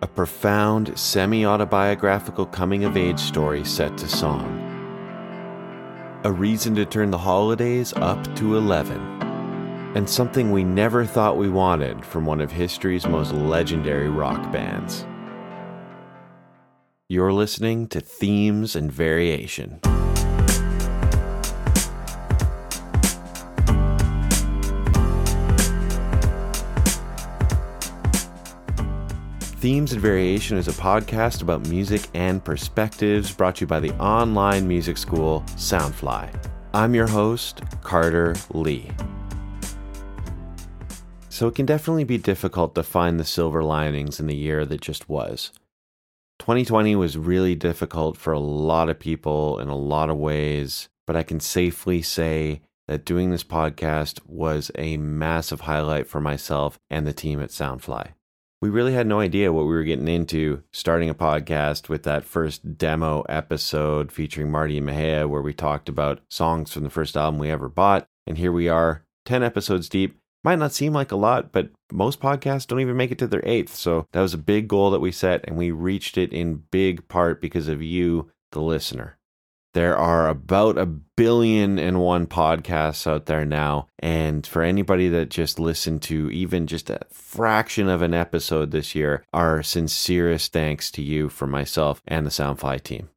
a profound, semi autobiographical coming of age story set to song. A reason to turn the holidays up to 11. And something we never thought we wanted from one of history's most legendary rock bands. You're listening to Themes and Variation. Themes and Variation is a podcast about music and perspectives brought to you by the online music school Soundfly. I'm your host, Carter Lee. So it can definitely be difficult to find the silver linings in the year that just was. 2020 was really difficult for a lot of people in a lot of ways, but I can safely say that doing this podcast was a massive highlight for myself and the team at Soundfly we really had no idea what we were getting into starting a podcast with that first demo episode featuring Marty and Mejia, where we talked about songs from the first album we ever bought. And here we are, 10 episodes deep. Might not seem like a lot, but most podcasts don't even make it to their eighth. So that was a big goal that we set, and we reached it in big part because of you, the listener. There are about a billion and one podcasts out there now. And for anybody that just listened to even just a fraction of an episode this year, our sincerest thanks to you from myself and the Soundfly team.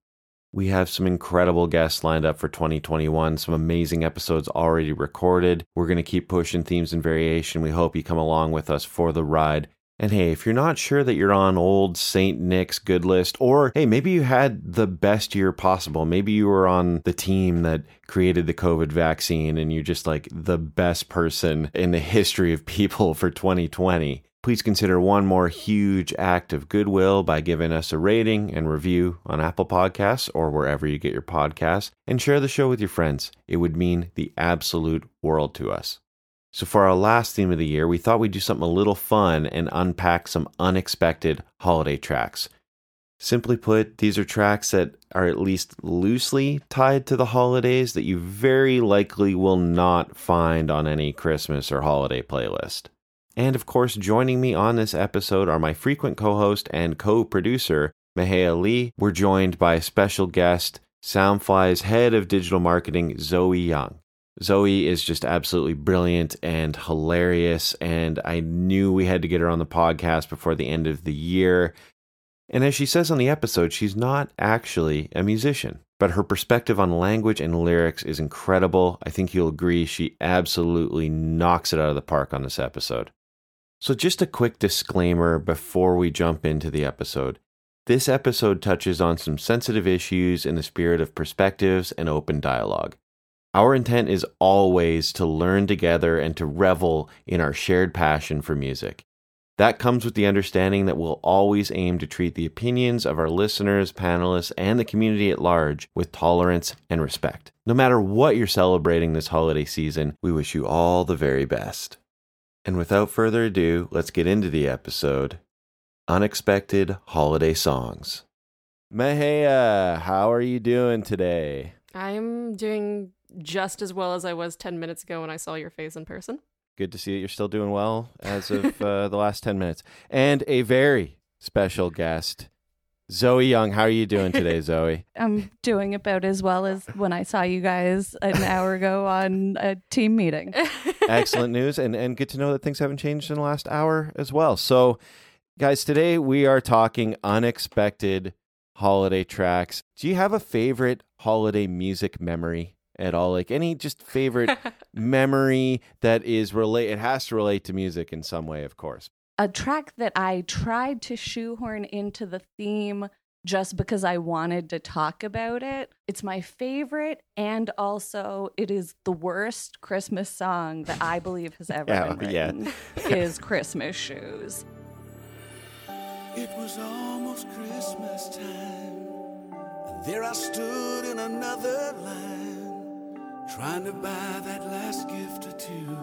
We have some incredible guests lined up for 2021, some amazing episodes already recorded. We're going to keep pushing themes and variation. We hope you come along with us for the ride. And hey, if you're not sure that you're on old St. Nick's good list, or hey, maybe you had the best year possible, maybe you were on the team that created the COVID vaccine and you're just like the best person in the history of people for 2020, please consider one more huge act of goodwill by giving us a rating and review on Apple Podcasts or wherever you get your podcasts, and share the show with your friends. It would mean the absolute world to us. So, for our last theme of the year, we thought we'd do something a little fun and unpack some unexpected holiday tracks. Simply put, these are tracks that are at least loosely tied to the holidays that you very likely will not find on any Christmas or holiday playlist. And of course, joining me on this episode are my frequent co host and co producer, Mejia Lee. We're joined by special guest, Soundfly's head of digital marketing, Zoe Young. Zoe is just absolutely brilliant and hilarious. And I knew we had to get her on the podcast before the end of the year. And as she says on the episode, she's not actually a musician, but her perspective on language and lyrics is incredible. I think you'll agree she absolutely knocks it out of the park on this episode. So, just a quick disclaimer before we jump into the episode. This episode touches on some sensitive issues in the spirit of perspectives and open dialogue. Our intent is always to learn together and to revel in our shared passion for music. That comes with the understanding that we'll always aim to treat the opinions of our listeners, panelists, and the community at large with tolerance and respect. No matter what you're celebrating this holiday season, we wish you all the very best. And without further ado, let's get into the episode Unexpected Holiday Songs. Mejia, how are you doing today? I'm doing just as well as I was 10 minutes ago when I saw your face in person. Good to see that you're still doing well as of uh, the last 10 minutes. And a very special guest, Zoe Young. How are you doing today, Zoe? I'm doing about as well as when I saw you guys an hour ago on a team meeting. Excellent news. And, and good to know that things haven't changed in the last hour as well. So, guys, today we are talking unexpected holiday tracks. Do you have a favorite holiday music memory? At all? Like any just favorite memory that is relate? It has to relate to music in some way, of course. A track that I tried to shoehorn into the theme just because I wanted to talk about it. It's my favorite, and also it is the worst Christmas song that I believe has ever yeah, been written. Yeah. is "Christmas Shoes." It was almost Christmas time, and there I stood in another line Trying to buy that last gift or two.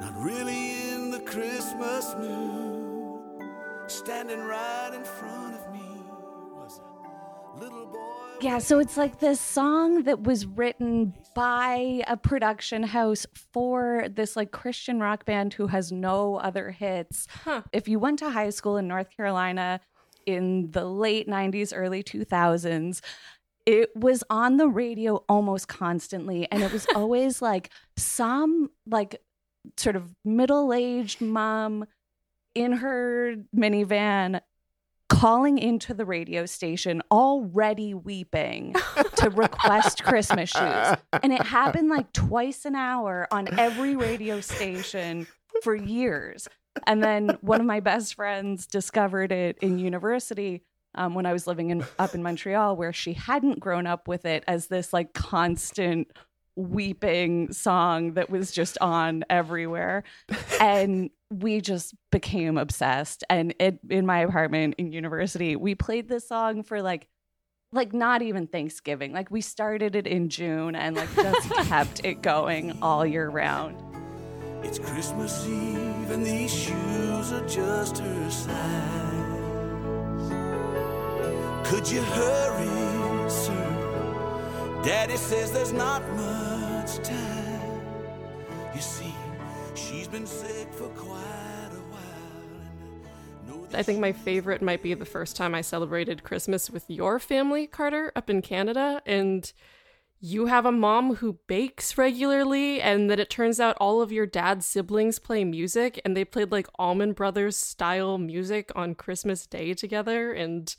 Not really in the Christmas mood. Standing right in front of me was a little boy Yeah, so it's like this song that was written by a production house for this like Christian rock band who has no other hits. Huh. If you went to high school in North Carolina in the late 90s, early 2000s, it was on the radio almost constantly and it was always like some like sort of middle-aged mom in her minivan calling into the radio station already weeping to request Christmas shoes. And it happened like twice an hour on every radio station for years. And then one of my best friends discovered it in university um, when I was living in up in Montreal, where she hadn't grown up with it as this like constant weeping song that was just on everywhere. And we just became obsessed. And it in my apartment in university, we played this song for like like not even Thanksgiving. Like we started it in June and like just kept it going all year round. It's Christmas Eve and these shoes are just her size. Could you hurry, sir? Daddy says there's not much time. You see, she's been sick for quite a while. And I think my favorite might be the first time I celebrated Christmas with your family, Carter, up in Canada. And you have a mom who bakes regularly, and that it turns out all of your dad's siblings play music, and they played like Allman Brothers style music on Christmas Day together. And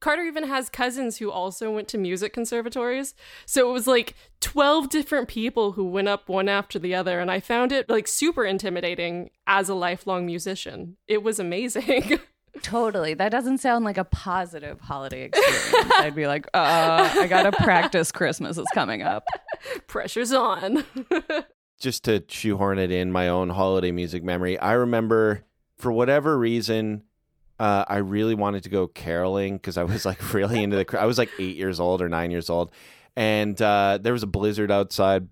Carter even has cousins who also went to music conservatories. So it was like 12 different people who went up one after the other. And I found it like super intimidating as a lifelong musician. It was amazing. Totally. That doesn't sound like a positive holiday experience. I'd be like, uh, I gotta practice Christmas is coming up. Pressure's on. just to shoehorn it in my own holiday music memory, I remember for whatever reason, uh, I really wanted to go caroling because I was like really into the. I was like eight years old or nine years old, and uh, there was a blizzard outside.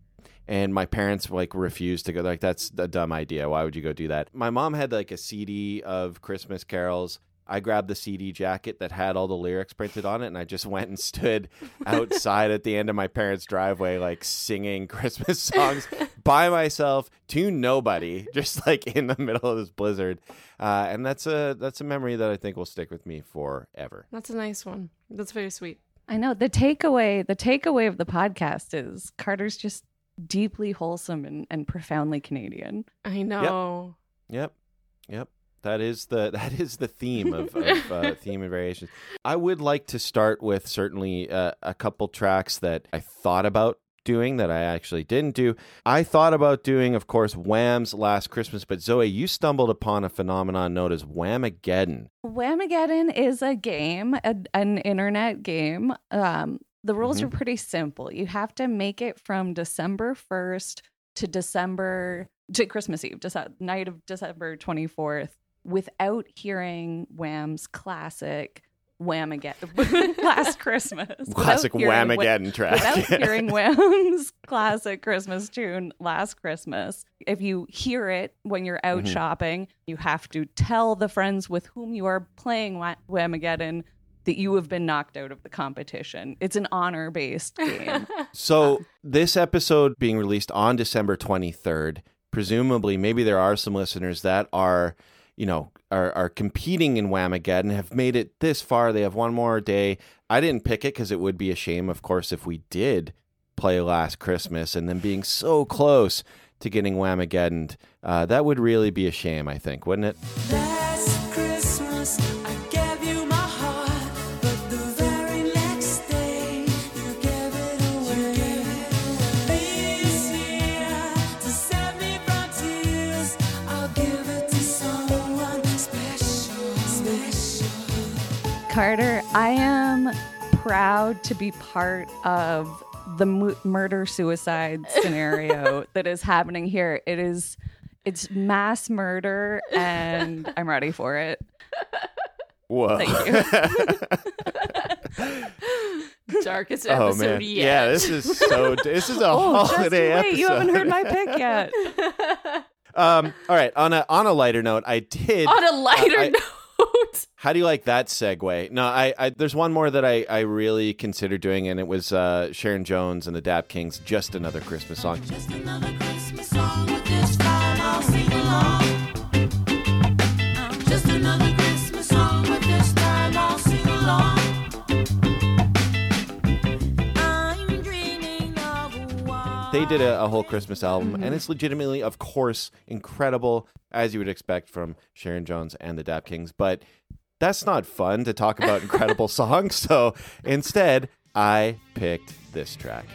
And my parents like refused to go. Like that's a dumb idea. Why would you go do that? My mom had like a CD of Christmas carols. I grabbed the CD jacket that had all the lyrics printed on it, and I just went and stood outside at the end of my parents' driveway, like singing Christmas songs by myself to nobody, just like in the middle of this blizzard. Uh, and that's a that's a memory that I think will stick with me forever. That's a nice one. That's very sweet. I know the takeaway. The takeaway of the podcast is Carter's just deeply wholesome and, and profoundly Canadian. I know. Yep, yep. That is the that is the theme of, of uh, theme and variations. I would like to start with certainly uh, a couple tracks that I thought about doing that I actually didn't do. I thought about doing, of course, Wham's Last Christmas, but Zoe, you stumbled upon a phenomenon known as Whamageddon. Whamageddon is a game, a, an internet game. Um, the rules are pretty simple. You have to make it from December 1st to December to Christmas Eve, just night of December 24th, without hearing Wham's classic Wham again Last Christmas. Without Classic hearing Wha- Whamageddon track. Without hearing Wham's classic Christmas tune, Last Christmas, if you hear it when you're out Mhm. shopping, you have to tell the friends with whom you are playing Wha- Whamageddon that you have been knocked out of the competition. It's an honor based game. So this episode being released on December 23rd, presumably maybe there are some listeners that are, you know, are, are competing in Whamageddon, have made it this far. They have one more day. I didn't pick it because it would be a shame, of course, if we did play Last Christmas and then being so close to getting Whamageddon. Uh, that would really be a shame, I think, wouldn't it? Carter, I am proud to be part of the mu- murder suicide scenario that is happening here. It is it's mass murder and I'm ready for it. Whoa. Thank Darkest oh, episode man. yet. Yeah, this is so. This is a Oh, just holiday wait, episode. you haven't heard my pick yet. Um, all right. On a on a lighter note, I did. On a lighter I- note. How do you like that segue? No, I, I there's one more that I, I really considered doing, and it was uh, Sharon Jones and the Dap Kings, just another Christmas song. Just another Christmas song, but this time I'll sing along. Just another Christmas song, but this time I'll sing along. I'm dreaming of a while. They did a, a whole Christmas album, and it's legitimately, of course, incredible, as you would expect from Sharon Jones and the Dap Kings. But that's not fun to talk about incredible songs. So instead, I picked this track.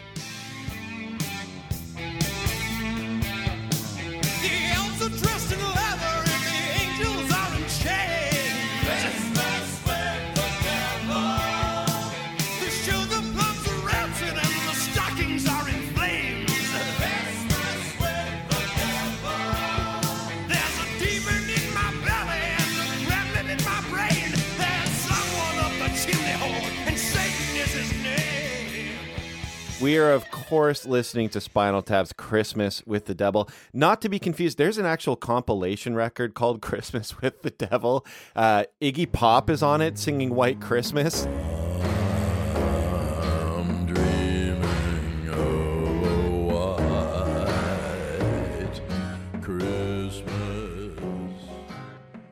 We are, of course, listening to Spinal Tap's Christmas with the Devil. Not to be confused, there's an actual compilation record called Christmas with the Devil. Uh, Iggy Pop is on it singing White Christmas. I'm dreaming of a white Christmas.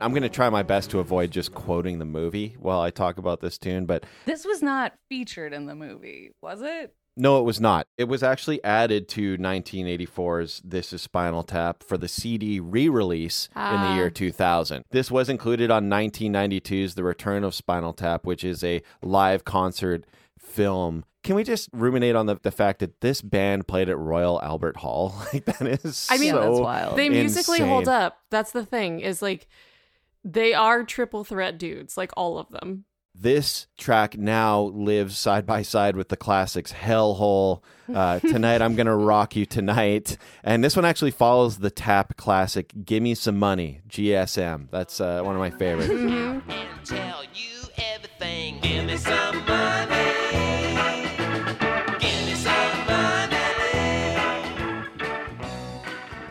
I'm going to try my best to avoid just quoting the movie while I talk about this tune, but This was not featured in the movie, was it? No, it was not. It was actually added to 1984's This Is Spinal Tap for the CD re release in the Ah. year 2000. This was included on 1992's The Return of Spinal Tap, which is a live concert film. Can we just ruminate on the, the fact that this band played at Royal Albert Hall? Like, that is I mean- so that's wild. They musically hold up. That's the thing. Is like they are triple threat dudes, like all of them. This track now lives side by side with the classics Hellhole, uh, Tonight I'm Gonna Rock You Tonight. And this one actually follows the tap classic Gimme Some Money, GSM. That's uh, one of my favorites. and tell you everything. Give me some money. Give me some money.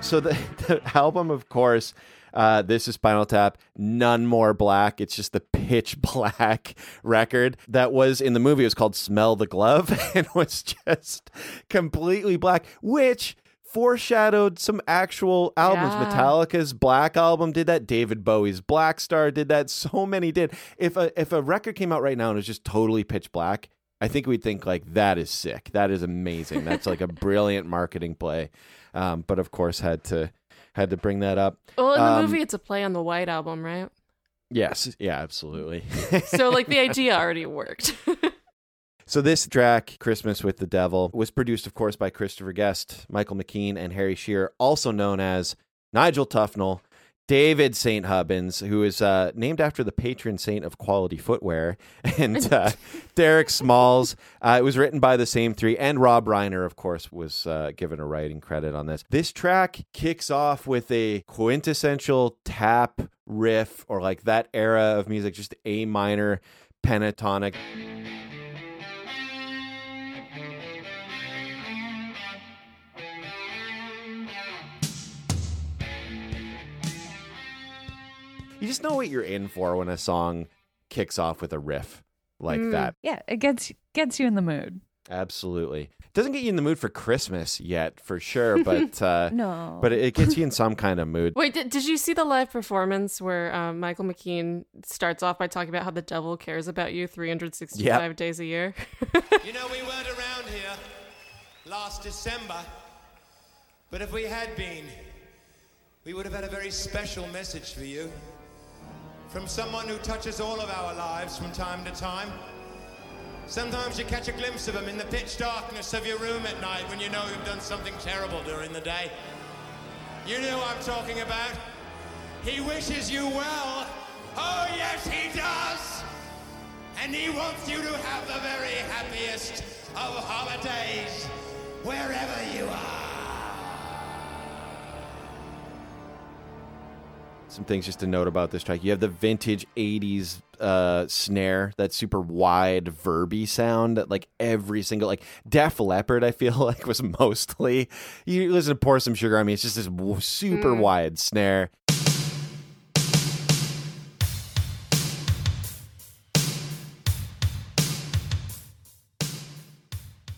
So the, the album, of course, uh, this is Spinal Tap. None more black. It's just the pitch black record that was in the movie. It was called "Smell the Glove" and was just completely black, which foreshadowed some actual albums. Yeah. Metallica's Black album did that. David Bowie's Black Star did that. So many did. If a if a record came out right now and it was just totally pitch black. I think we'd think like that is sick. That is amazing. That's like a brilliant marketing play. Um, but of course, had to had to bring that up. Well, in the Um, movie, it's a play on the White Album, right? Yes, yeah, absolutely. So like the idea already worked. so this track, "Christmas with the Devil," was produced, of course, by Christopher Guest, Michael McKean, and Harry Shearer, also known as Nigel Tufnel. David St. Hubbins, who is uh, named after the patron saint of quality footwear, and uh, Derek Smalls. Uh, it was written by the same three, and Rob Reiner, of course, was uh, given a writing credit on this. This track kicks off with a quintessential tap riff, or like that era of music, just A minor pentatonic. You just know what you're in for when a song kicks off with a riff like Mm. that. Yeah, it gets gets you in the mood. Absolutely. Doesn't get you in the mood for Christmas yet, for sure, but uh, No. but it, it gets you in some kind of mood. Wait, did, did you see the live performance where um, Michael McKean starts off by talking about how the devil cares about you 365 days a year? You know, we weren't around here last December, but if we had been, we would have had a very special message for you from someone who touches all of our lives from time to time. Sometimes you catch a glimpse of him in the pitch darkness of your room at night when you know you've done something terrible during the day. You know what I'm talking about. He wishes you well. Oh, yes, he does. And he wants you to have the very happiest of holidays wherever you are. some things just to note about this track. You have the vintage 80s uh, snare, that super wide verby sound that like every single like Def Leppard I feel like was mostly you listen to Pour Some Sugar on Me, it's just this super mm. wide snare.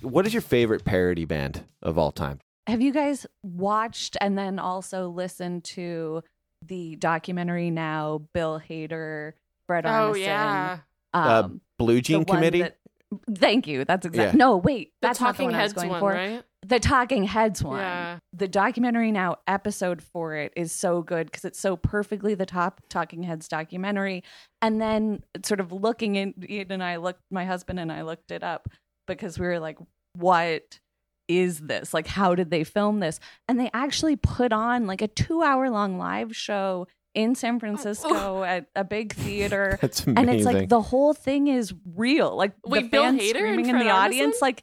What is your favorite parody band of all time? Have you guys watched and then also listened to the documentary now? Bill Hader, Fred Armisen. Oh yeah. Uh, Um, Blue Jean Committee? that- thank you. That's exactly. Yeah. No, wait. The That's not the Talking one I was Heads going one, for. right? The Talking Heads one. Yeah. The documentary now episode for it is so good because it's so perfectly the top Talking Heads documentary. And then sort of looking in, Ian and I looked, my husband and I looked it up because we were like, what is this? Like, how did they film this? And they actually put on like a two hour long live show in San oh. Francisco at a big theater. That's amazing. and it's like the whole thing is real. Like the Wait, Bill fans Hader screaming in the audience, like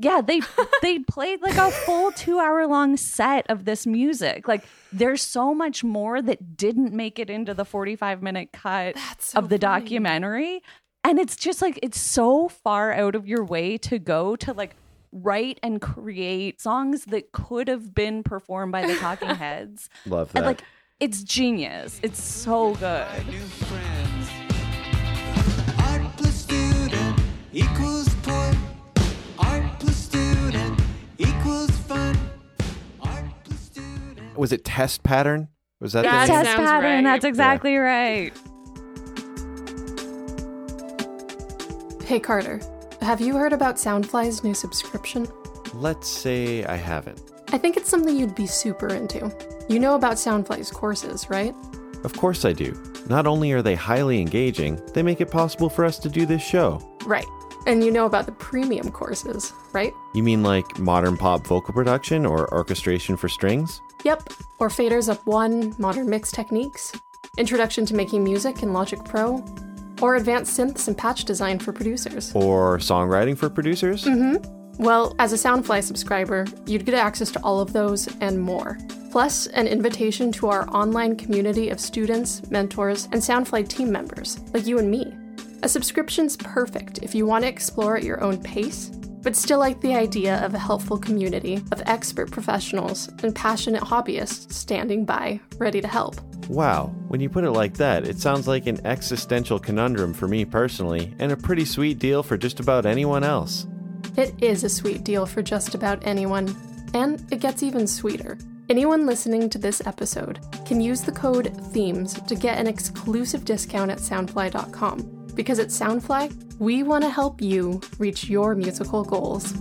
yeah, they they played like a full two hour long set of this music. Like there's so much more that didn't make it into the 45 minute cut so of the funny. documentary. And it's just like it's so far out of your way to go to like write and create songs that could have been performed by the Talking Heads. Love that. and like it's genius. It's so good. new friends. Art plus student equals poor. Art plus student equals fun. Art plus student. was it Test Pattern? Was that That the name? Test pattern. right. That's exactly right. Hey Carter, have you heard about Soundfly's new subscription? Let's say I haven't. I think it's something you'd be super into. You know about Soundfly's courses, right? Of course I do. Not only are they highly engaging, they make it possible for us to do this show. Right. And you know about the premium courses, right? You mean like modern pop vocal production or orchestration for strings? Yep. Or Faders Up 1, Modern Mix Techniques, Introduction to Making Music in Logic Pro, or Advanced Synths and Patch Design for Producers. Or songwriting for producers? Mm-hmm. Well, as a Soundfly subscriber, you'd get access to all of those and more. Plus, an invitation to our online community of students, mentors, and Soundfly team members, like you and me. A subscription's perfect if you want to explore at your own pace, but still like the idea of a helpful community of expert professionals and passionate hobbyists standing by, ready to help. Wow, when you put it like that, it sounds like an existential conundrum for me personally, and a pretty sweet deal for just about anyone else. It is a sweet deal for just about anyone, and it gets even sweeter. Anyone listening to this episode can use the code THEMES to get an exclusive discount at soundfly.com. Because at Soundfly, we want to help you reach your musical goals.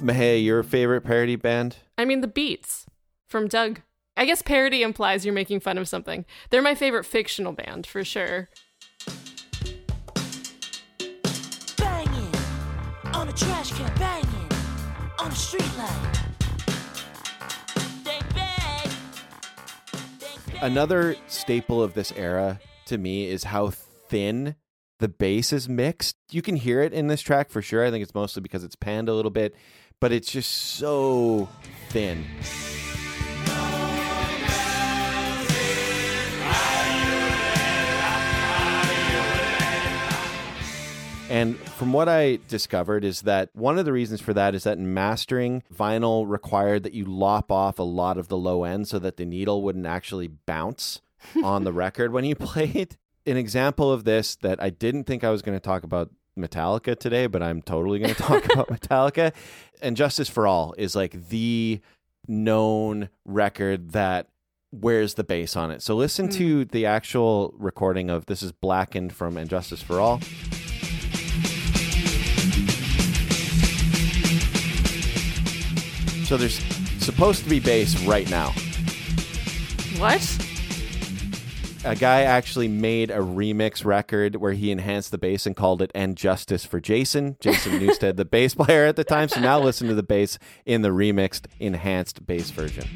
Mahey, your favorite parody band? I mean, the Beets from Doug. I guess parody implies you're making fun of something. They're my favorite fictional band, for sure. Banging on a trash can, banging on a street Another staple of this era to me is how thin the bass is mixed. You can hear it in this track for sure. I think it's mostly because it's panned a little bit, but it's just so thin. And from what I discovered is that one of the reasons for that is that in mastering, vinyl required that you lop off a lot of the low end so that the needle wouldn't actually bounce on the record when you played. An example of this that I didn't think I was going to talk about Metallica today, but I'm totally going to talk about Metallica. And Justice for All is like the known record that wears the bass on it. So listen to hmm. the actual recording of this is Blackened from And Justice for All. So there's supposed to be bass right now. What? A guy actually made a remix record where he enhanced the bass and called it "And Justice for Jason." Jason Newsted, the bass player at the time. So now listen to the bass in the remixed, enhanced bass version.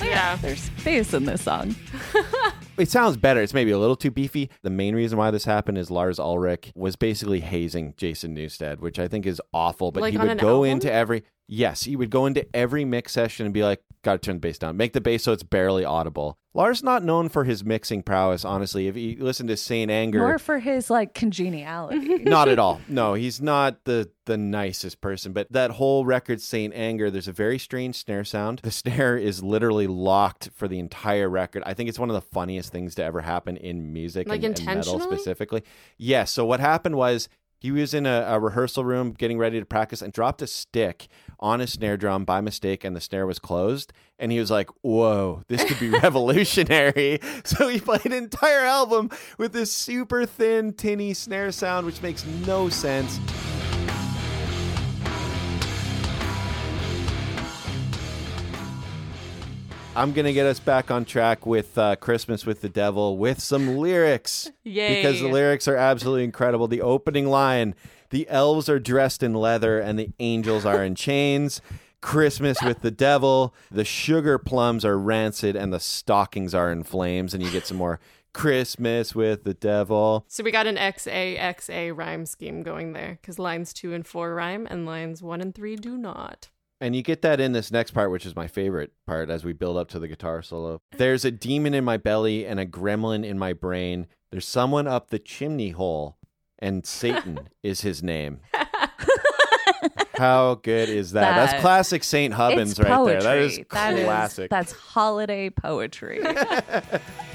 Yeah. There's bass in this song. It sounds better. It's maybe a little too beefy. The main reason why this happened is Lars Ulrich was basically hazing Jason Newsted, which I think is awful. But Like he would go album? into every yes, he would go into every mix session and be like, Got to turn the bass down. Make the bass so it's barely audible. Lars not known for his mixing prowess, honestly. If you listen to Saint Anger, More for his like congeniality. not at all. No, he's not the the nicest person. But that whole record, Saint Anger, there's a very strange snare sound. The snare is literally locked for the entire record. I think it's one of the funniest things to ever happen in music, Like and, and metal specifically. Yes. so what happened was. He was in a, a rehearsal room getting ready to practice and dropped a stick on a snare drum by mistake, and the snare was closed. And he was like, Whoa, this could be revolutionary. So he played an entire album with this super thin, tinny snare sound, which makes no sense. I'm going to get us back on track with uh, Christmas with the Devil with some lyrics. Yay. Because the lyrics are absolutely incredible. The opening line The elves are dressed in leather and the angels are in chains. Christmas with the devil. The sugar plums are rancid and the stockings are in flames. And you get some more Christmas with the devil. So we got an XAXA rhyme scheme going there because lines two and four rhyme and lines one and three do not. And you get that in this next part, which is my favorite part as we build up to the guitar solo. There's a demon in my belly and a gremlin in my brain. There's someone up the chimney hole, and Satan is his name. How good is that? That's classic Saint Hubbins it's right there. That is That is- classic. that's holiday poetry.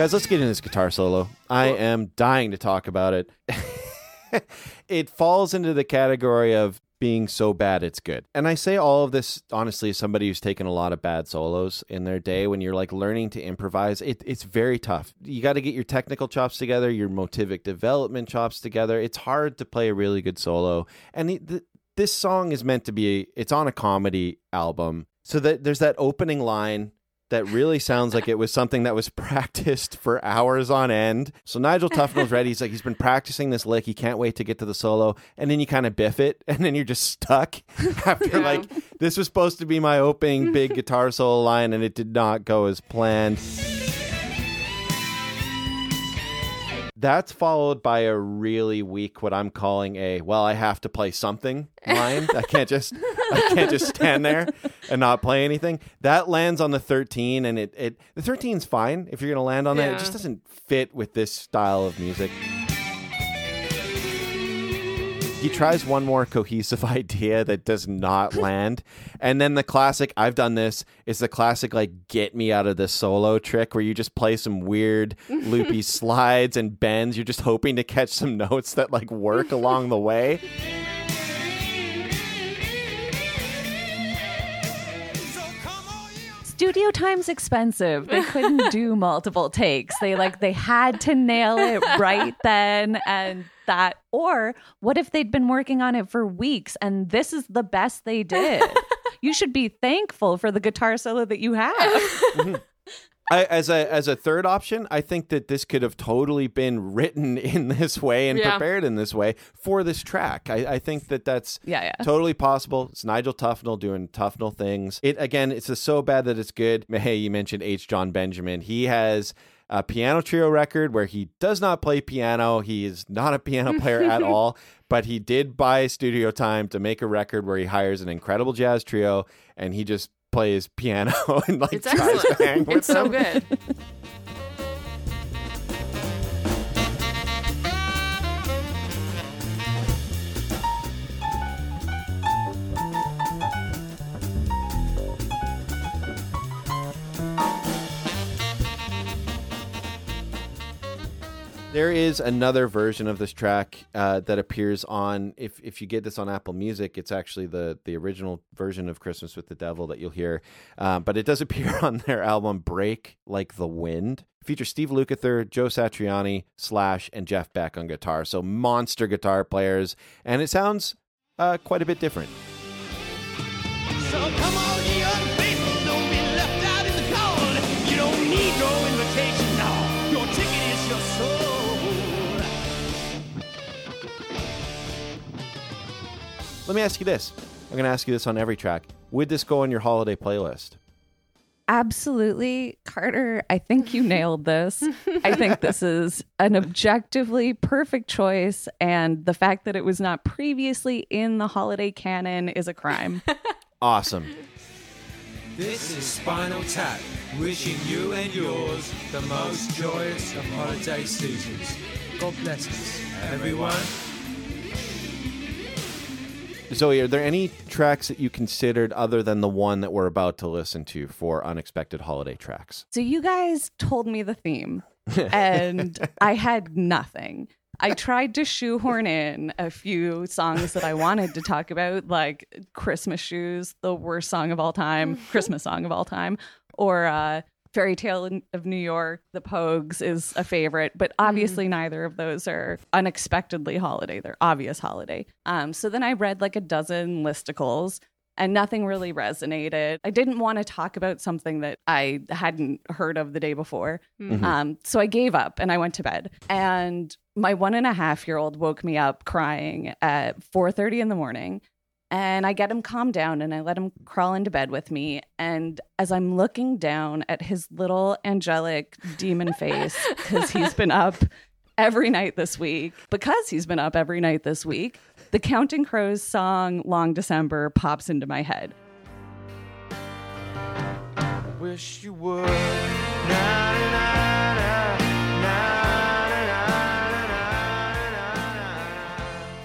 Guys, let's get into this guitar solo. I am dying to talk about it. it falls into the category of being so bad it's good. And I say all of this honestly as somebody who's taken a lot of bad solos in their day when you're like learning to improvise. It, it's very tough. You got to get your technical chops together, your motivic development chops together. It's hard to play a really good solo. And this song is meant to be it's on a comedy album. So that there's that opening line that really sounds like it was something that was practiced for hours on end. So Nigel Tufnel's ready. He's like, he's been practicing this lick. He can't wait to get to the solo. And then you kind of biff it. And then you're just stuck after, like, this was supposed to be my opening big guitar solo line, and it did not go as planned. That's followed by a really weak, what I'm calling a well, I have to play something line. I can't just I can't just stand there and not play anything. That lands on the 13, and it, it the 13's fine if you're gonna land on that. It just doesn't fit with this style of music. He tries one more cohesive idea that does not land. And then the classic, I've done this, is the classic, like, get me out of this solo trick where you just play some weird loopy slides and bends. You're just hoping to catch some notes that, like, work along the way. Studio time's expensive. They couldn't do multiple takes. They like they had to nail it right then and that or what if they'd been working on it for weeks and this is the best they did? you should be thankful for the guitar solo that you have. Mm-hmm. I, as a as a third option, I think that this could have totally been written in this way and Yeah. prepared in this way for this track. I, I think that that's Yeah, yeah. totally possible. It's Nigel Tufnel doing Tufnel things. It again, it's just so bad that it's good. Hey, you mentioned H. Jon Benjamin. He has a piano trio record where he does not play piano. He is not a piano player at all. But he did buy studio time to make a record where he hires an incredible jazz trio and he just plays piano and like It's tries to hang with It's so good. There is another version of this track uh, that appears on. If if you get this on Apple Music, it's actually the the original version of Christmas with the Devil that you'll hear. Um, but it does appear on their album Break Like the Wind. Features Steve Lukather, Joe Satriani, Slash, and Jeff Beck on guitar. So monster guitar players, and it sounds uh, quite a bit different. So come on, Let me ask you this. I'm going to ask you this on every track. Would this go on your holiday playlist? Absolutely, Carter. I think you nailed this. I think this is an objectively perfect choice, and the fact that it was not previously in the holiday canon is a crime. Awesome. This is Spinal Tap, wishing you and yours the most joyous of holiday seasons. God bless us, everyone. Zoe, are there any tracks that you considered other than the one that we're about to listen to for unexpected holiday tracks? So you guys told me the theme, and I had nothing. I tried to shoehorn in a few songs that I wanted to talk about, like Christmas Shoes, the worst song of all time, Christmas song of all time, or uh, Fairy Tale of New York, The Pogues is a favorite, but obviously neither of those are unexpectedly holiday. They're obvious holiday. Um, so then I read like a dozen listicles and nothing really resonated. I didn't want to talk about something that I hadn't heard of the day before. Um, so I gave up and I went to bed. And my one and a half year old woke me up crying at 4:30 in the morning. And I get him calmed down and I let him crawl into bed with me. And as I'm looking down at his little angelic demon face, because he's been up every night this week, because he's been up every night this week, the Counting Crows song Long December pops into my head. Wish you would. Na, na, na, na,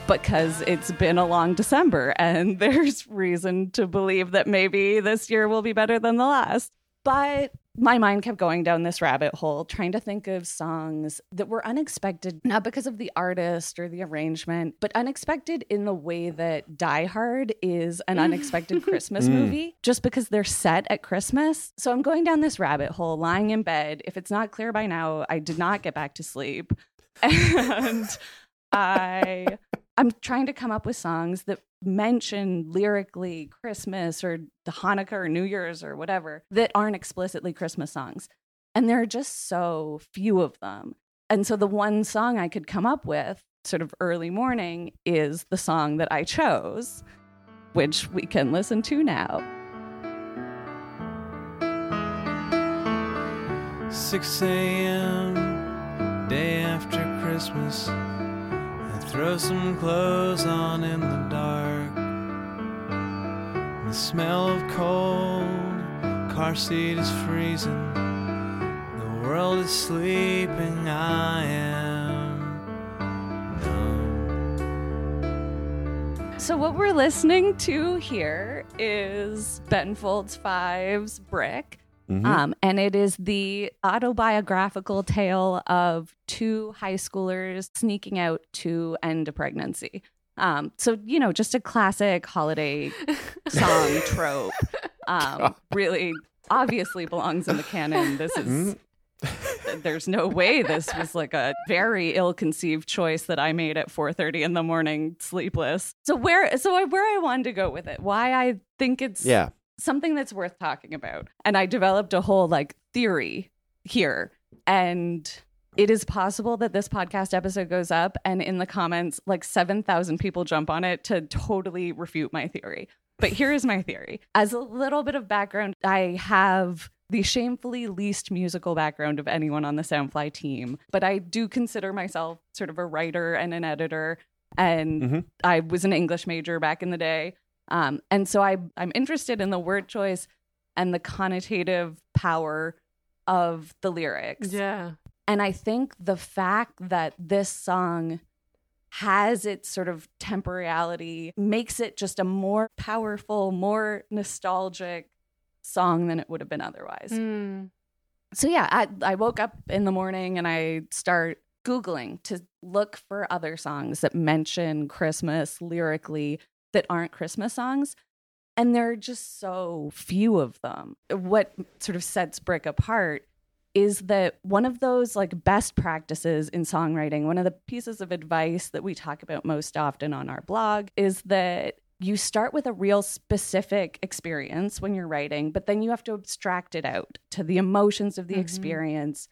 because it's been a long December and there's reason to believe that maybe this year will be better than the last. But my mind kept going down this rabbit hole, trying to think of songs that were unexpected, not because of the artist or the arrangement, but unexpected in the way that Die Hard is an unexpected Christmas mm. movie, just because they're set at Christmas. So I'm going down this rabbit hole, lying in bed. If it's not clear by now, I did not get back to sleep. And I I'm trying to come up with songs that mention lyrically Christmas or the Hanukkah or New Year's or whatever that aren't explicitly Christmas songs. And there are just so few of them. And so the one song I could come up with, sort of early morning, is the song that I chose, which we can listen to now. 6 a.m., day after Christmas. Throw some clothes on in the dark. The smell of cold, car seat is freezing. The world is sleeping, I am numb. So, what we're listening to here is Ben Folds Five's Brick. Um, and it is the autobiographical tale of two high schoolers sneaking out to end a pregnancy. Um, so, you know, just a classic holiday song trope. Um, really obviously belongs in the canon. This is. There's no way this was like a very ill-conceived choice that I made at 4:30 in the morning, sleepless. So where, so where I wanted to go with it, why I think it's Yeah. Something that's worth talking about. And I developed a whole like theory here. And it is possible that this podcast episode goes up and in the comments, like 7,000 people jump on it to totally refute my theory. But here is my theory. As a little bit of background, I have the shamefully least musical background of anyone on the Soundfly team, but I do consider myself sort of a writer and an editor. And Mhm. I was an English major back in the day. Um, and so I, I'm interested in the word choice and the connotative power of the lyrics. Yeah. And I think the fact that this song has its sort of temporality makes it just a more powerful, more nostalgic song than it would have been otherwise. Mm. So yeah, I, I woke up in the morning and I start Googling to look for other songs that mention Christmas lyrically that aren't Christmas songs. And there are just so few of them. What sort of sets Brick apart is that one of those like best practices in songwriting, one of the pieces of advice that we talk about most often on our blog is that you start with a real specific experience when you're writing, but then you have to abstract it out to the emotions of the Mhm. experience.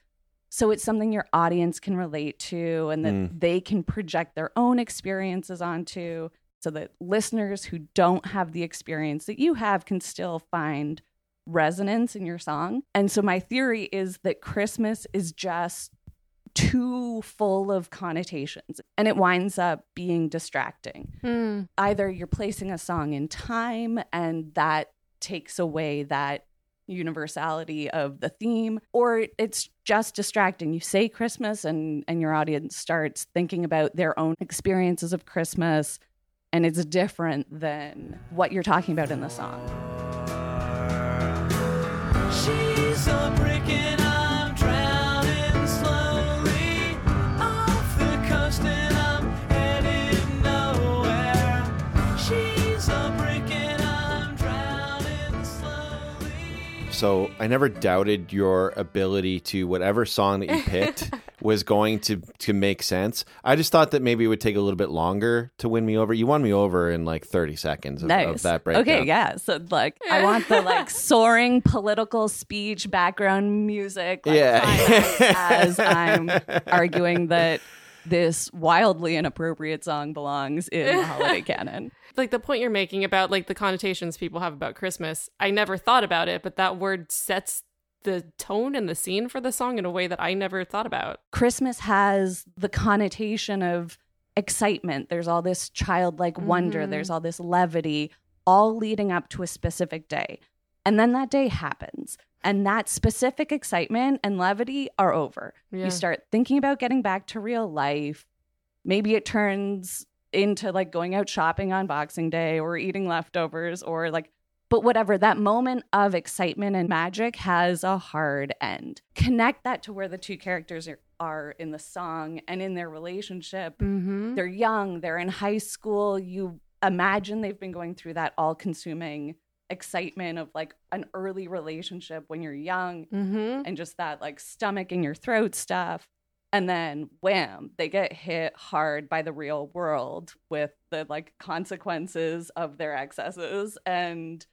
So it's something your audience can relate to and that Mm. they can project their own experiences onto. So that listeners who don't have the experience that you have can still find resonance in your song. And so my theory is that Christmas is just too full of connotations and it winds up being distracting. Hmm. Either you're placing a song in time and that takes away that universality of the theme or it's just distracting you say christmas and and your audience starts thinking about their own experiences of christmas and it's different than what you're talking about in the song So I never doubted your ability to whatever song that you picked was going to to make sense. I just thought that maybe it would take a little bit longer to win me over. You won me over in like 30 seconds of, of that breakdown. okay yeah so like i want the like soaring political speech background music like, Yeah. as i'm arguing that this wildly inappropriate song belongs in the holiday canon like the point you're making about like the connotations people have about Christmas, I never thought about it, but that word sets the tone and the scene for the song in a way that I never thought about. Christmas has the connotation of excitement. There's all this childlike wonder, Mhm. there's all this levity, all leading up to a specific day. And then that day happens. And that specific excitement and levity are over. Yeah. You start thinking about getting back to real life. Maybe it turns into like going out shopping on Boxing Day or eating leftovers or like but whatever, that moment of excitement and magic has a hard end. Connect that to where the two characters are, are in the song and in their relationship. Mm-hmm. They're young, they're in high school. You imagine they've been going through that all consuming excitement of like an early relationship when you're young Mm-hmm. and just that like stomach in your throat stuff. And then wham, they get hit hard by the real world with the like consequences of their excesses. And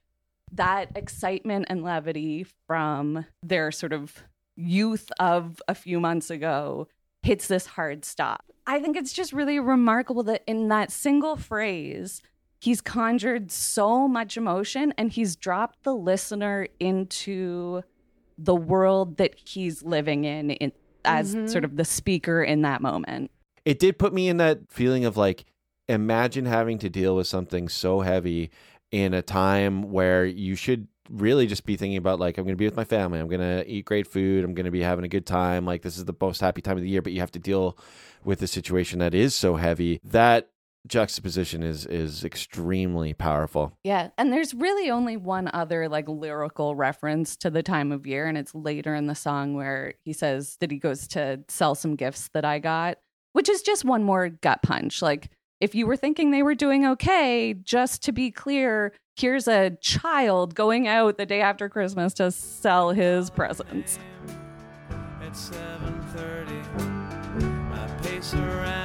that excitement and levity from their sort of youth of a few months ago hits this hard stop. I think it's just really remarkable that in that single phrase, he's conjured so much emotion and he's dropped the listener into the world that he's living in, in as Mhm. sort of the speaker in that moment. it did put me in that feeling of like imagine having to deal with something so heavy in a time where you should really just be thinking about like i'm going to be with my family i'm going to eat great food i'm going to be having a good time like this is the most happy time of the year but you have to deal with a situation that is so heavy that juxtaposition is is extremely powerful Yeah, and there's really only one other like lyrical reference to the time of year, and it's later in the song where he says that he goes to sell some gifts that I got, which is just one more gut punch. Like, if you were thinking they were doing okay, just to be clear, here's a child going out the day after Christmas to sell his presents. At 7:30, I pace around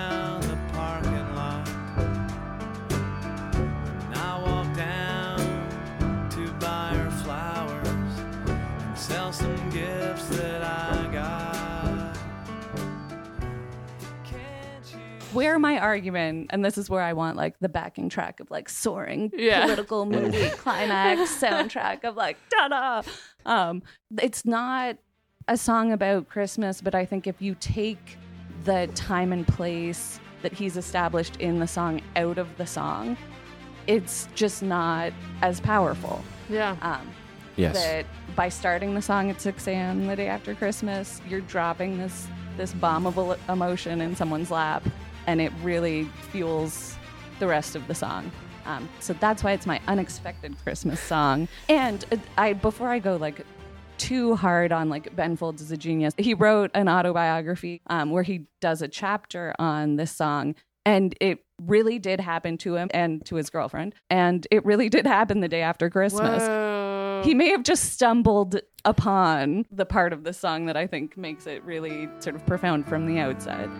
some gifts that I got. Can't you Where my argument, and this is where I want like the backing track of like soaring Yeah. political movie climax soundtrack of like da da. Um, it's not a song about Christmas, but I think if you take the time and place that he's established in the song out of the song, it's just not as powerful. Yeah. Um, yes that by starting the song at 6 a.m. the day after Christmas, you're dropping this this bomb of emotion in someone's lap, and it really fuels the rest of the song. Um, so that's why it's my unexpected Christmas song. And uh, I before I go like too hard on like Ben Folds is a genius. He wrote an autobiography um, where he does a chapter on this song. And it really did happen to him and to his girlfriend. And it really did happen the day after Christmas. Whoa. He may have just stumbled upon the part of the song that I think makes it really sort of profound from the outside.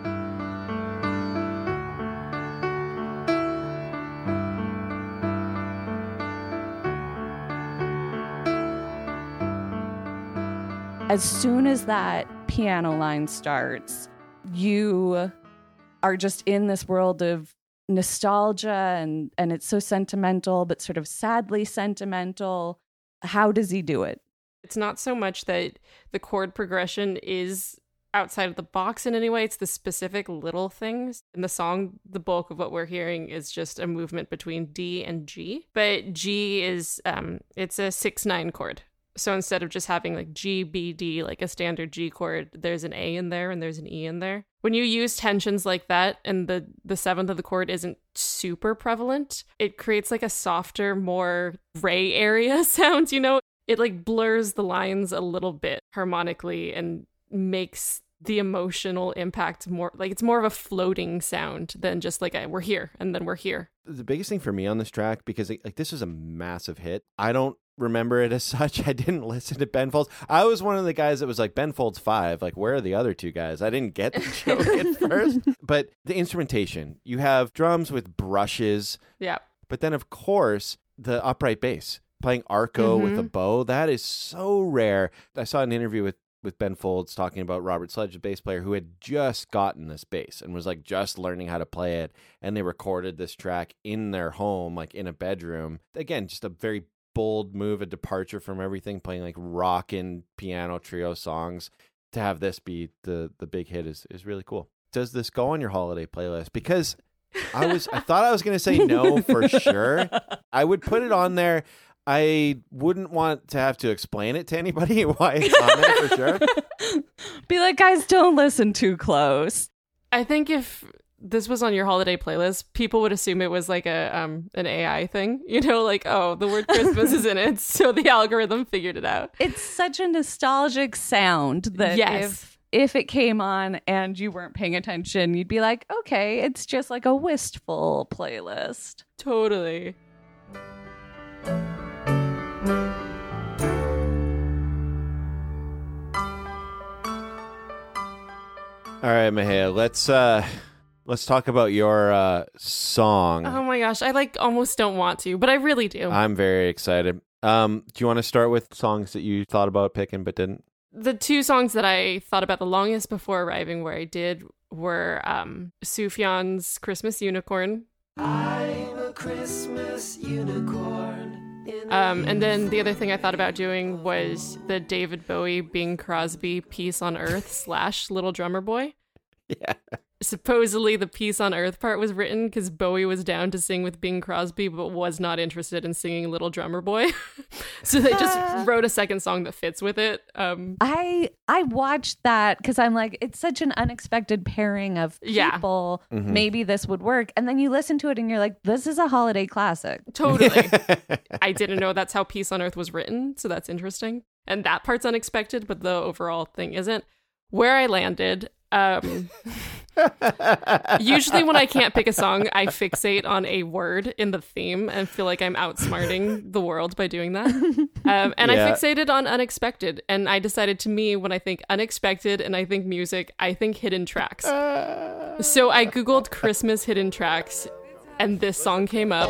As soon as that piano line starts, you are just in this world of nostalgia and and it's so sentimental but sort of sadly sentimental. How does he do it? It's not so much that the chord progression is outside of the box in any way, it's the specific little things. In the song, the bulk of what we're hearing is just a movement between D and G. But G is um it's a 6-9 chord. So instead of just having like G, B, D, like a standard G chord, there's an A in there and there's an E in there. When you use tensions like that and the the seventh of the chord isn't super prevalent, it creates like a softer, more gray area sound, you know? It like blurs the lines a little bit harmonically and makes the emotional impact more like it's more of a floating sound than just like a, we're here and then we're here. The biggest thing for me on this track, because like, like this is a massive hit, I don't remember it as such. I didn't listen to Ben Folds. I was one of the guys that was like Ben Folds five. Like, where are the other two guys? I didn't get the joke at first. But the instrumentation, you have drums with brushes, Yeah. but then of course the upright bass playing arco with a mm-hmm. bow. That is so rare. I saw an interview with with Ben Folds talking about Robert Sledge, the bass player who had just gotten this bass and was like just learning how to play it. And they recorded this track in their home, like in a bedroom. Again, just a very bold move, a departure from everything, playing like rockin' piano trio songs. To have this be the the big hit is is really cool. Does this go on your holiday playlist? Because I was I thought I was gonna say no for sure. I would put it on there. I wouldn't want to have to explain it to anybody why it's on there for sure. Be like, guys, don't listen too close. I think if this was on your holiday playlist, people would assume it was like a um an AI thing. You know, like, oh, the word Christmas is in it, so the algorithm figured it out. It's such a nostalgic sound that Yes. if if it came on and you weren't paying attention, you'd be like, okay, it's just like a wistful playlist. Totally. All right, Mahea, let's uh let's talk about your uh song. Oh my gosh, I like almost don't want to, but I really do. I'm very excited. Um, do you want to start with songs that you thought about picking but didn't? the two songs that I thought about the longest before arriving where I did were um Sufjan's Christmas Unicorn. I'm a Christmas unicorn. Um, and then the other thing I thought about doing was the David Bowie Bing Crosby Peace on Earth slash Little Drummer Boy. Yeah. Supposedly the Peace on Earth part was written because Bowie was down to sing with Bing Crosby, but was not interested in singing Little Drummer Boy. so they just wrote a second song that fits with it. Um, I I watched that because I'm like, it's such an unexpected pairing of Yeah. people. Mm-hmm. Maybe this would work. And then you listen to it and you're like, this is a holiday classic. Totally. I didn't know that's how Peace on Earth was written, so that's interesting. And that part's unexpected, but the overall thing isn't. Where I landed, um, usually when I can't pick a song, I fixate on a word in the theme and feel like I'm outsmarting the world by doing that. Um, and Yeah. I fixated on unexpected, and I decided to me when I think unexpected and I think music, I think hidden tracks. So I googled Christmas hidden tracks, and this song came up.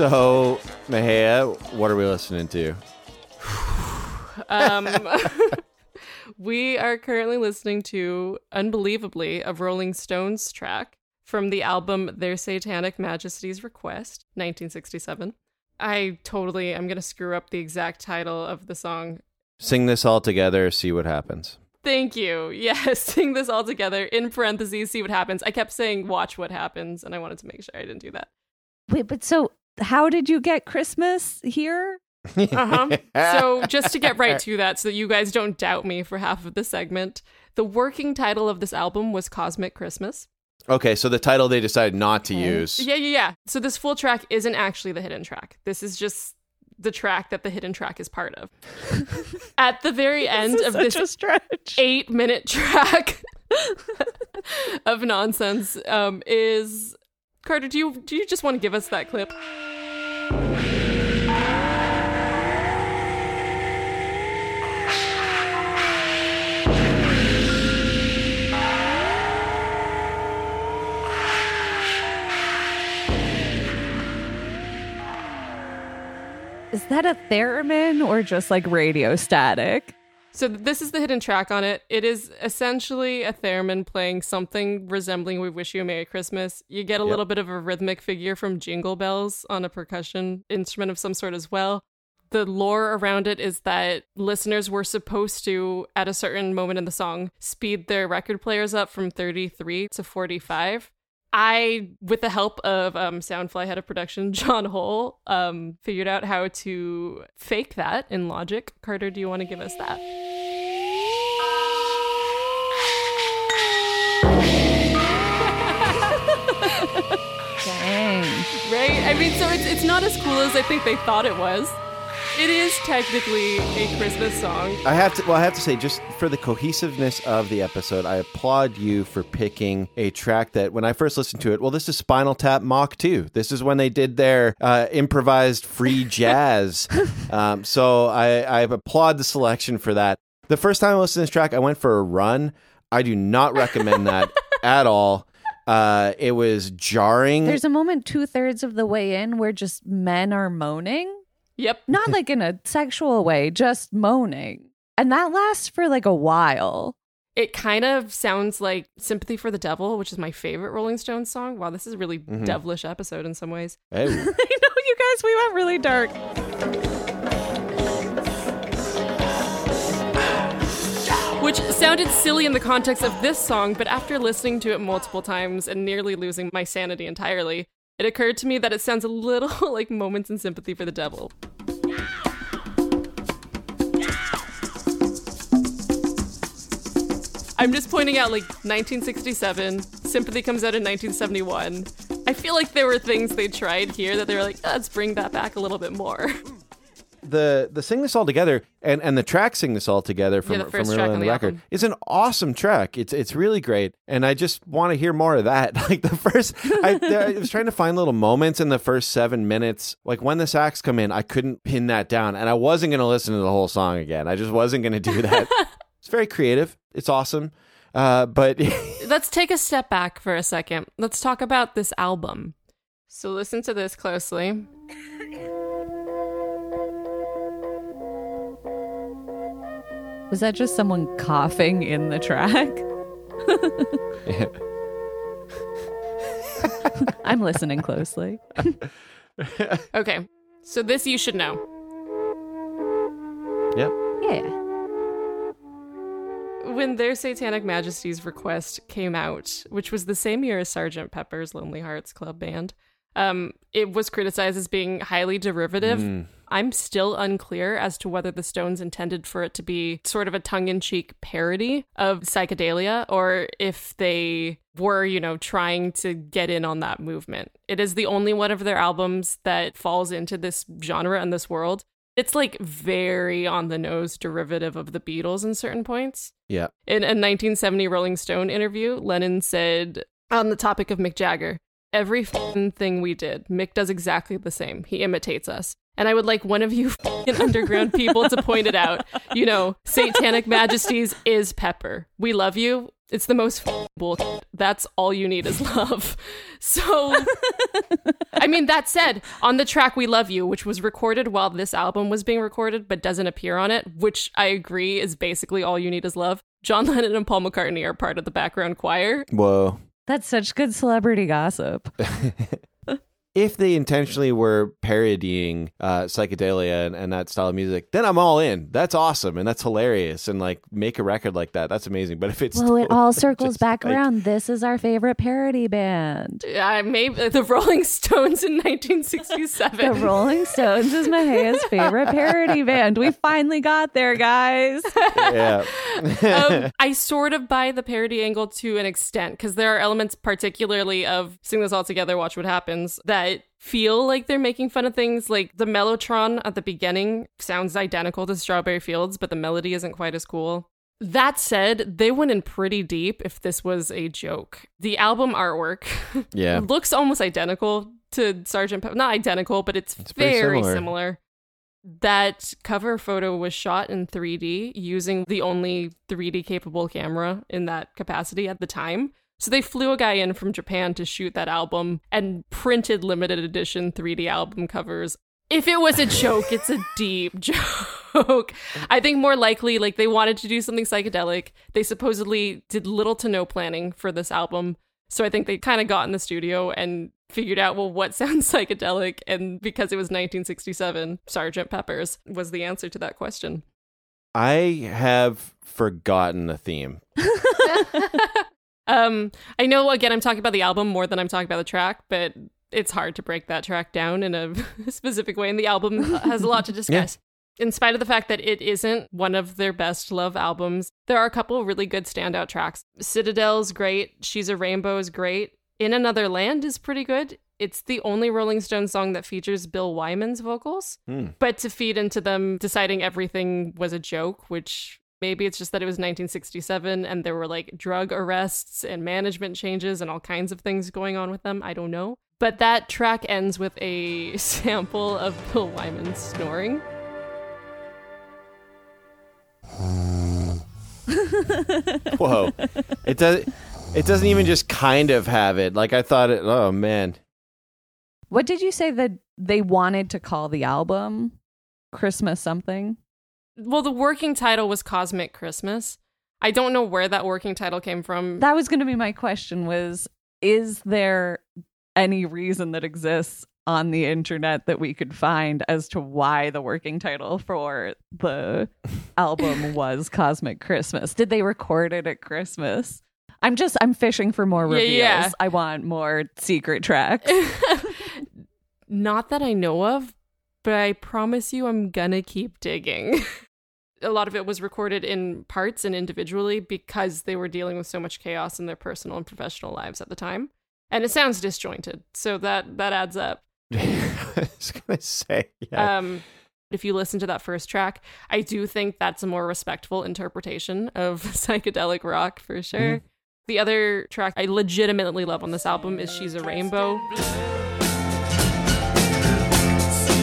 So, Mahea, what are we listening to? Um, we are currently listening to Unbelievably, a Rolling Stones track from the album Their Satanic Majesties Request, 1967. I totally am going to screw up the exact title of the song. Sing this all together, see what happens. Thank you. Yes, sing this all together in parentheses, see what happens. I kept saying watch what happens, and I wanted to make sure I didn't do that. Wait, but so how did you get Christmas here? Uh-huh. so just to get right to that, so that you guys don't doubt me for half of the segment, the working title of this album was Cosmic Christmas. Okay, so the title they decided not to use. Yeah, yeah, yeah. So this full track isn't actually the hidden track. This is just the track that the hidden track is part of. At the very end of this Such a stretch. eight minute track of nonsense um, is Carter, do you do you just want to give us that clip? Is that a theremin or just like radio static? So this is the hidden track on it. It is essentially a theremin playing something resembling "We Wish You a Merry Christmas." You get a little bit of a rhythmic figure from Jingle Bells on a percussion instrument of some sort as well. The lore around it is that listeners were supposed to, at a certain moment in the song, speed their record players up from 33 to 45. I, with the help of um, Soundfly head of production John Hole, um, figured out how to fake that in Logic. Carter, do you want to give us that? Right? I mean, so it's it's not as cool as I think they thought it was. It is technically a Christmas song. I have to. Well, I have to say, just for the cohesiveness of the episode, I applaud you for picking a track that, when I first listened to it, well, this is Spinal Tap Mach 2. This is when they did their uh, improvised free jazz. um, so I, I applaud the selection for that. The first time I listened to this track, I went for a run. I do not recommend that at all. Uh, it was jarring. There's a moment two thirds of the way in where just men are moaning. Yep. Not like in a sexual way, just moaning. And that lasts for like a while. It kind of sounds like Sympathy for the Devil, which is my favorite Rolling Stones song. Wow, this is a really devilish episode in some ways. Hey. I know, you guys, we went really dark. Sounded silly in the context of this song, but after listening to it multiple times and nearly losing my sanity entirely, it occurred to me that it sounds a little like Moments in Sympathy for the Devil. I'm just pointing out like 1967, Sympathy comes out in 1971. I feel like there were things they tried here that they were like, let's bring that back a little bit more. the the sing this all together and and the track sing this all together from Yeah, the from Real track on on the the record album. is an awesome track. It's it's really great, and I just want to hear more of that. Like the first, I, I was trying to find little moments in the first seven minutes. Like when the sax come in, I couldn't pin that down, and I wasn't going to listen to the whole song again. I just wasn't going to do that. it's very creative. It's awesome, uh, but Let's take a step back for a second. Let's talk about this album. So listen to this closely. Was that just someone coughing in the track? I'm listening closely. Okay. So this you should know. yep. Yeah. When Their Satanic Majesties Request came out, which was the same year as Sergeant Pepper's Lonely Hearts Club Band, um, it was criticized as being highly derivative. I'm still unclear as to whether the Stones intended for it to be sort of a tongue in cheek parody of psychedelia or if they were, you know, trying to get in on that movement. It is the only one of their albums that falls into this genre and this world. It's like very on the nose derivative of the Beatles in certain points. Yeah. In a 1970 Rolling Stone interview, Lennon said on the topic of Mick Jagger, every thing we did, Mick does exactly the same. He imitates us. And I would like one of you underground people to point it out. You know, Satanic Majesties is Pepper. We love you. It's the most. That's all you need is love. So, I mean, that said, on the track We Love You, which was recorded while this album was being recorded but doesn't appear on it, which I agree is basically all you need is love, John Lennon and Paul McCartney are part of the background choir. Whoa. That's such good celebrity gossip. if they intentionally were parodying uh, psychedelia and, and that style of music, then I'm all in. That's awesome and that's hilarious. And like make a record like that, that's amazing. But if it's Well, it all circles back like- around. This is our favorite parody band. Uh, maybe the Rolling Stones in 1967. The Rolling Stones is Mahea's favorite parody band. We finally got there, guys. yeah, um, I sort of buy the parody angle to an extent because there are elements, particularly of Sing This All Together, Watch What Happens, that feel like they're making fun of things. Like the Mellotron at the beginning sounds identical to Strawberry Fields, but the melody isn't quite as cool. That said, they went in pretty deep if this was a joke. The album artwork yeah. looks almost identical to Sergeant Pepper. Not identical, but it's, It's very similar. similar. That cover photo was shot in 3D using the only 3D capable camera in that capacity at the time. So they flew a guy in from Japan to shoot that album and printed limited edition 3D album covers if it was a joke, it's a deep joke. I think more likely, like they wanted to do something psychedelic. They supposedly did little to no planning for this album. So I think they kind of got in the studio and figured out, well, what sounds psychedelic? And because it was 1967, Sergeant Pepper's was the answer to that question. I have forgotten the theme. Um, I know again I'm talking about the album more than I'm talking about the track, but it's hard to break that track down in a specific way, and the album has a lot to discuss. In spite of the fact that it isn't one of their best love albums, there are a couple really good standout tracks. Citadel's great, She's a Rainbow is great, In Another Land is pretty good. It's the only Rolling Stones song that features Bill Wyman's vocals. Hmm. But to feed into them deciding everything was a joke, which maybe it's just that it was 1967 and there were like drug arrests and management changes and all kinds of things going on with them. I don't know. But that track ends with a sample of Bill Wyman snoring. Whoa. it does it doesn't even just kind of have it. Like I thought it oh man. What did you say that they wanted to call the album? Christmas something? Well, the working title was Cosmic Christmas. I don't know where that working title came from. That was going to be my question was is there any reason that exists on the internet that we could find as to why the working title for the album was Cosmic Christmas? Did they record it at Christmas? I'm just I'm fishing for more Yeah, reveals. yeah. I want more secret tracks. Not that I know of, but I promise you I'm gonna keep digging. A lot of it was recorded in parts and individually because they were dealing with so much chaos in their personal and professional lives at the time. And it sounds disjointed, so that that adds up. I was gonna say yeah. Um, if you listen to that first track, I do think that's a more respectful interpretation of psychedelic rock for sure. The other track I legitimately love on this album is She's a Rainbow. See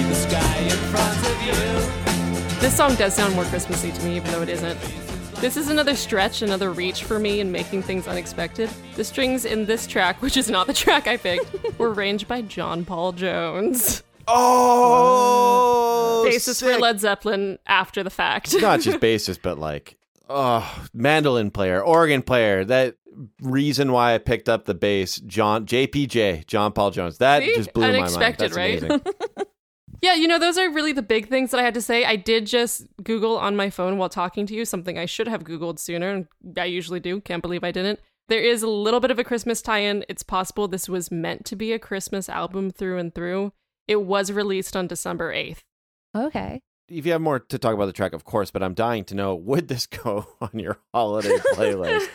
the sky in front of you. This song does sound more Christmassy to me, even though it isn't. This is another stretch, another reach for me in making things unexpected. The strings in this track, which is not the track I picked, were arranged by John Paul Jones. oh Bassist for. Led Zeppelin after the fact. not just bassist, but like oh mandolin player, organ player. That reason why I picked up the bass, John JPJ, John Paul Jones. That See? just blew my mind. Unexpected, That's right? amazing. Yeah, you know, those are really the big things that I had to say. I did just Google on my phone while talking to you, something I should have Googled sooner, and I usually do. Can't believe I didn't. There is a little bit of a Christmas tie in. It's possible this was meant to be a Christmas album through and through. It was released on December 8th. okay. if you have more to talk about the track, of course, but I'm dying to know would this go on your holiday playlist?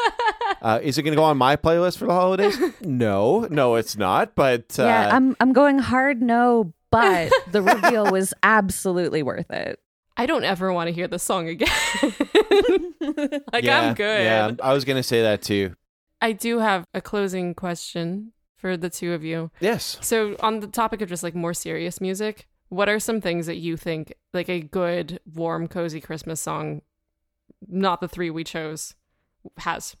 uh, is it going to go on my playlist for the holidays? No, no, it's not. But uh, yeah, I'm I'm going hard no, but the reveal was absolutely worth it. I don't ever want to hear this song again. like, yeah, I'm good. Yeah, I was going to say that too. I do have a closing question for the two of you. Yes. So, on the topic of just like more serious music, what are some things that you think like a good, warm, cozy Christmas song, not the three we chose, has?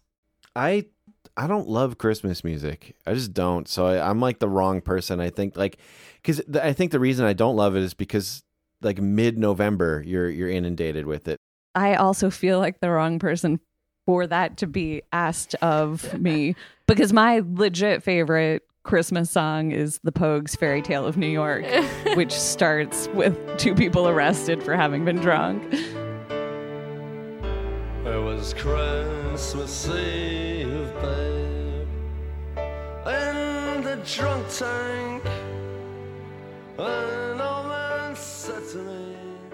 I I don't love Christmas music. I just don't. So I, I'm like the wrong person. I think like because I think the reason I don't love it is because like mid November you're you're inundated with it. I also feel like the wrong person for that to be asked of me because my legit favorite Christmas song is the Pogues Fairy Tale of New York, which starts with two people arrested for having been drunk. It was Christmas Eve, drunk tank.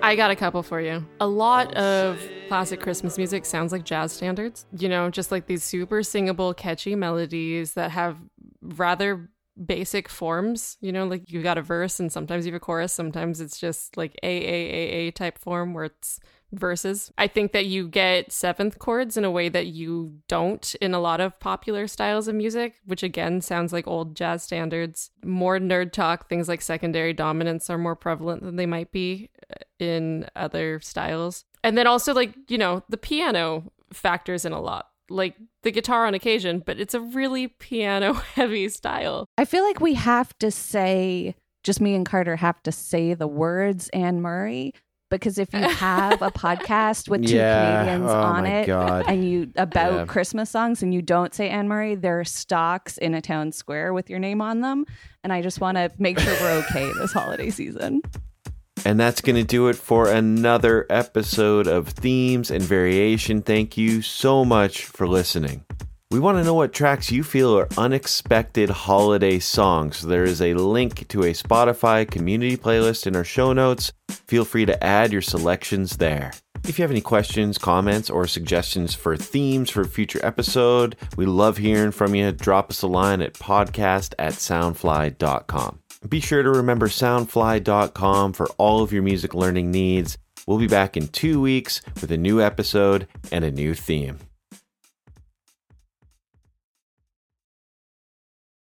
I got a couple for you. A lot of classic Christmas music sounds like jazz standards, you know, just like these super singable, catchy melodies that have rather basic forms, you know, like you've got a verse and sometimes you have a chorus, sometimes it's just like A A A A type form where it's verses. I think that you get seventh chords in a way that you don't in a lot of popular styles of music, which again sounds like old jazz standards. More nerd talk, things like secondary dominants are more prevalent than they might be uh, in other styles. And then also like, you know, the piano factors in a lot. Like the guitar on occasion, but it's a really piano heavy style. I feel like we have to say just me and Carter have to say the words Anne Murray. Because if you have a podcast with two Yeah. Canadians Oh on it God. and you about Yeah. Christmas songs and you don't say Anne Murray, there are stocks in a town square with your name on them. And I just want to make sure we're okay this holiday season. And that's going to do it for another episode of Themes and Variation. Thank you so much for listening. We want to know what tracks you feel are unexpected holiday songs. So there is a link to a Spotify community playlist in our show notes. Feel free to add your selections there. If you have any questions, comments, or suggestions for themes for a future episode, we love hearing from you. Drop us a line at podcast at soundfly.com. Be sure to remember soundfly.com for all of your music learning needs. We'll be back in two weeks with a new episode and a new theme.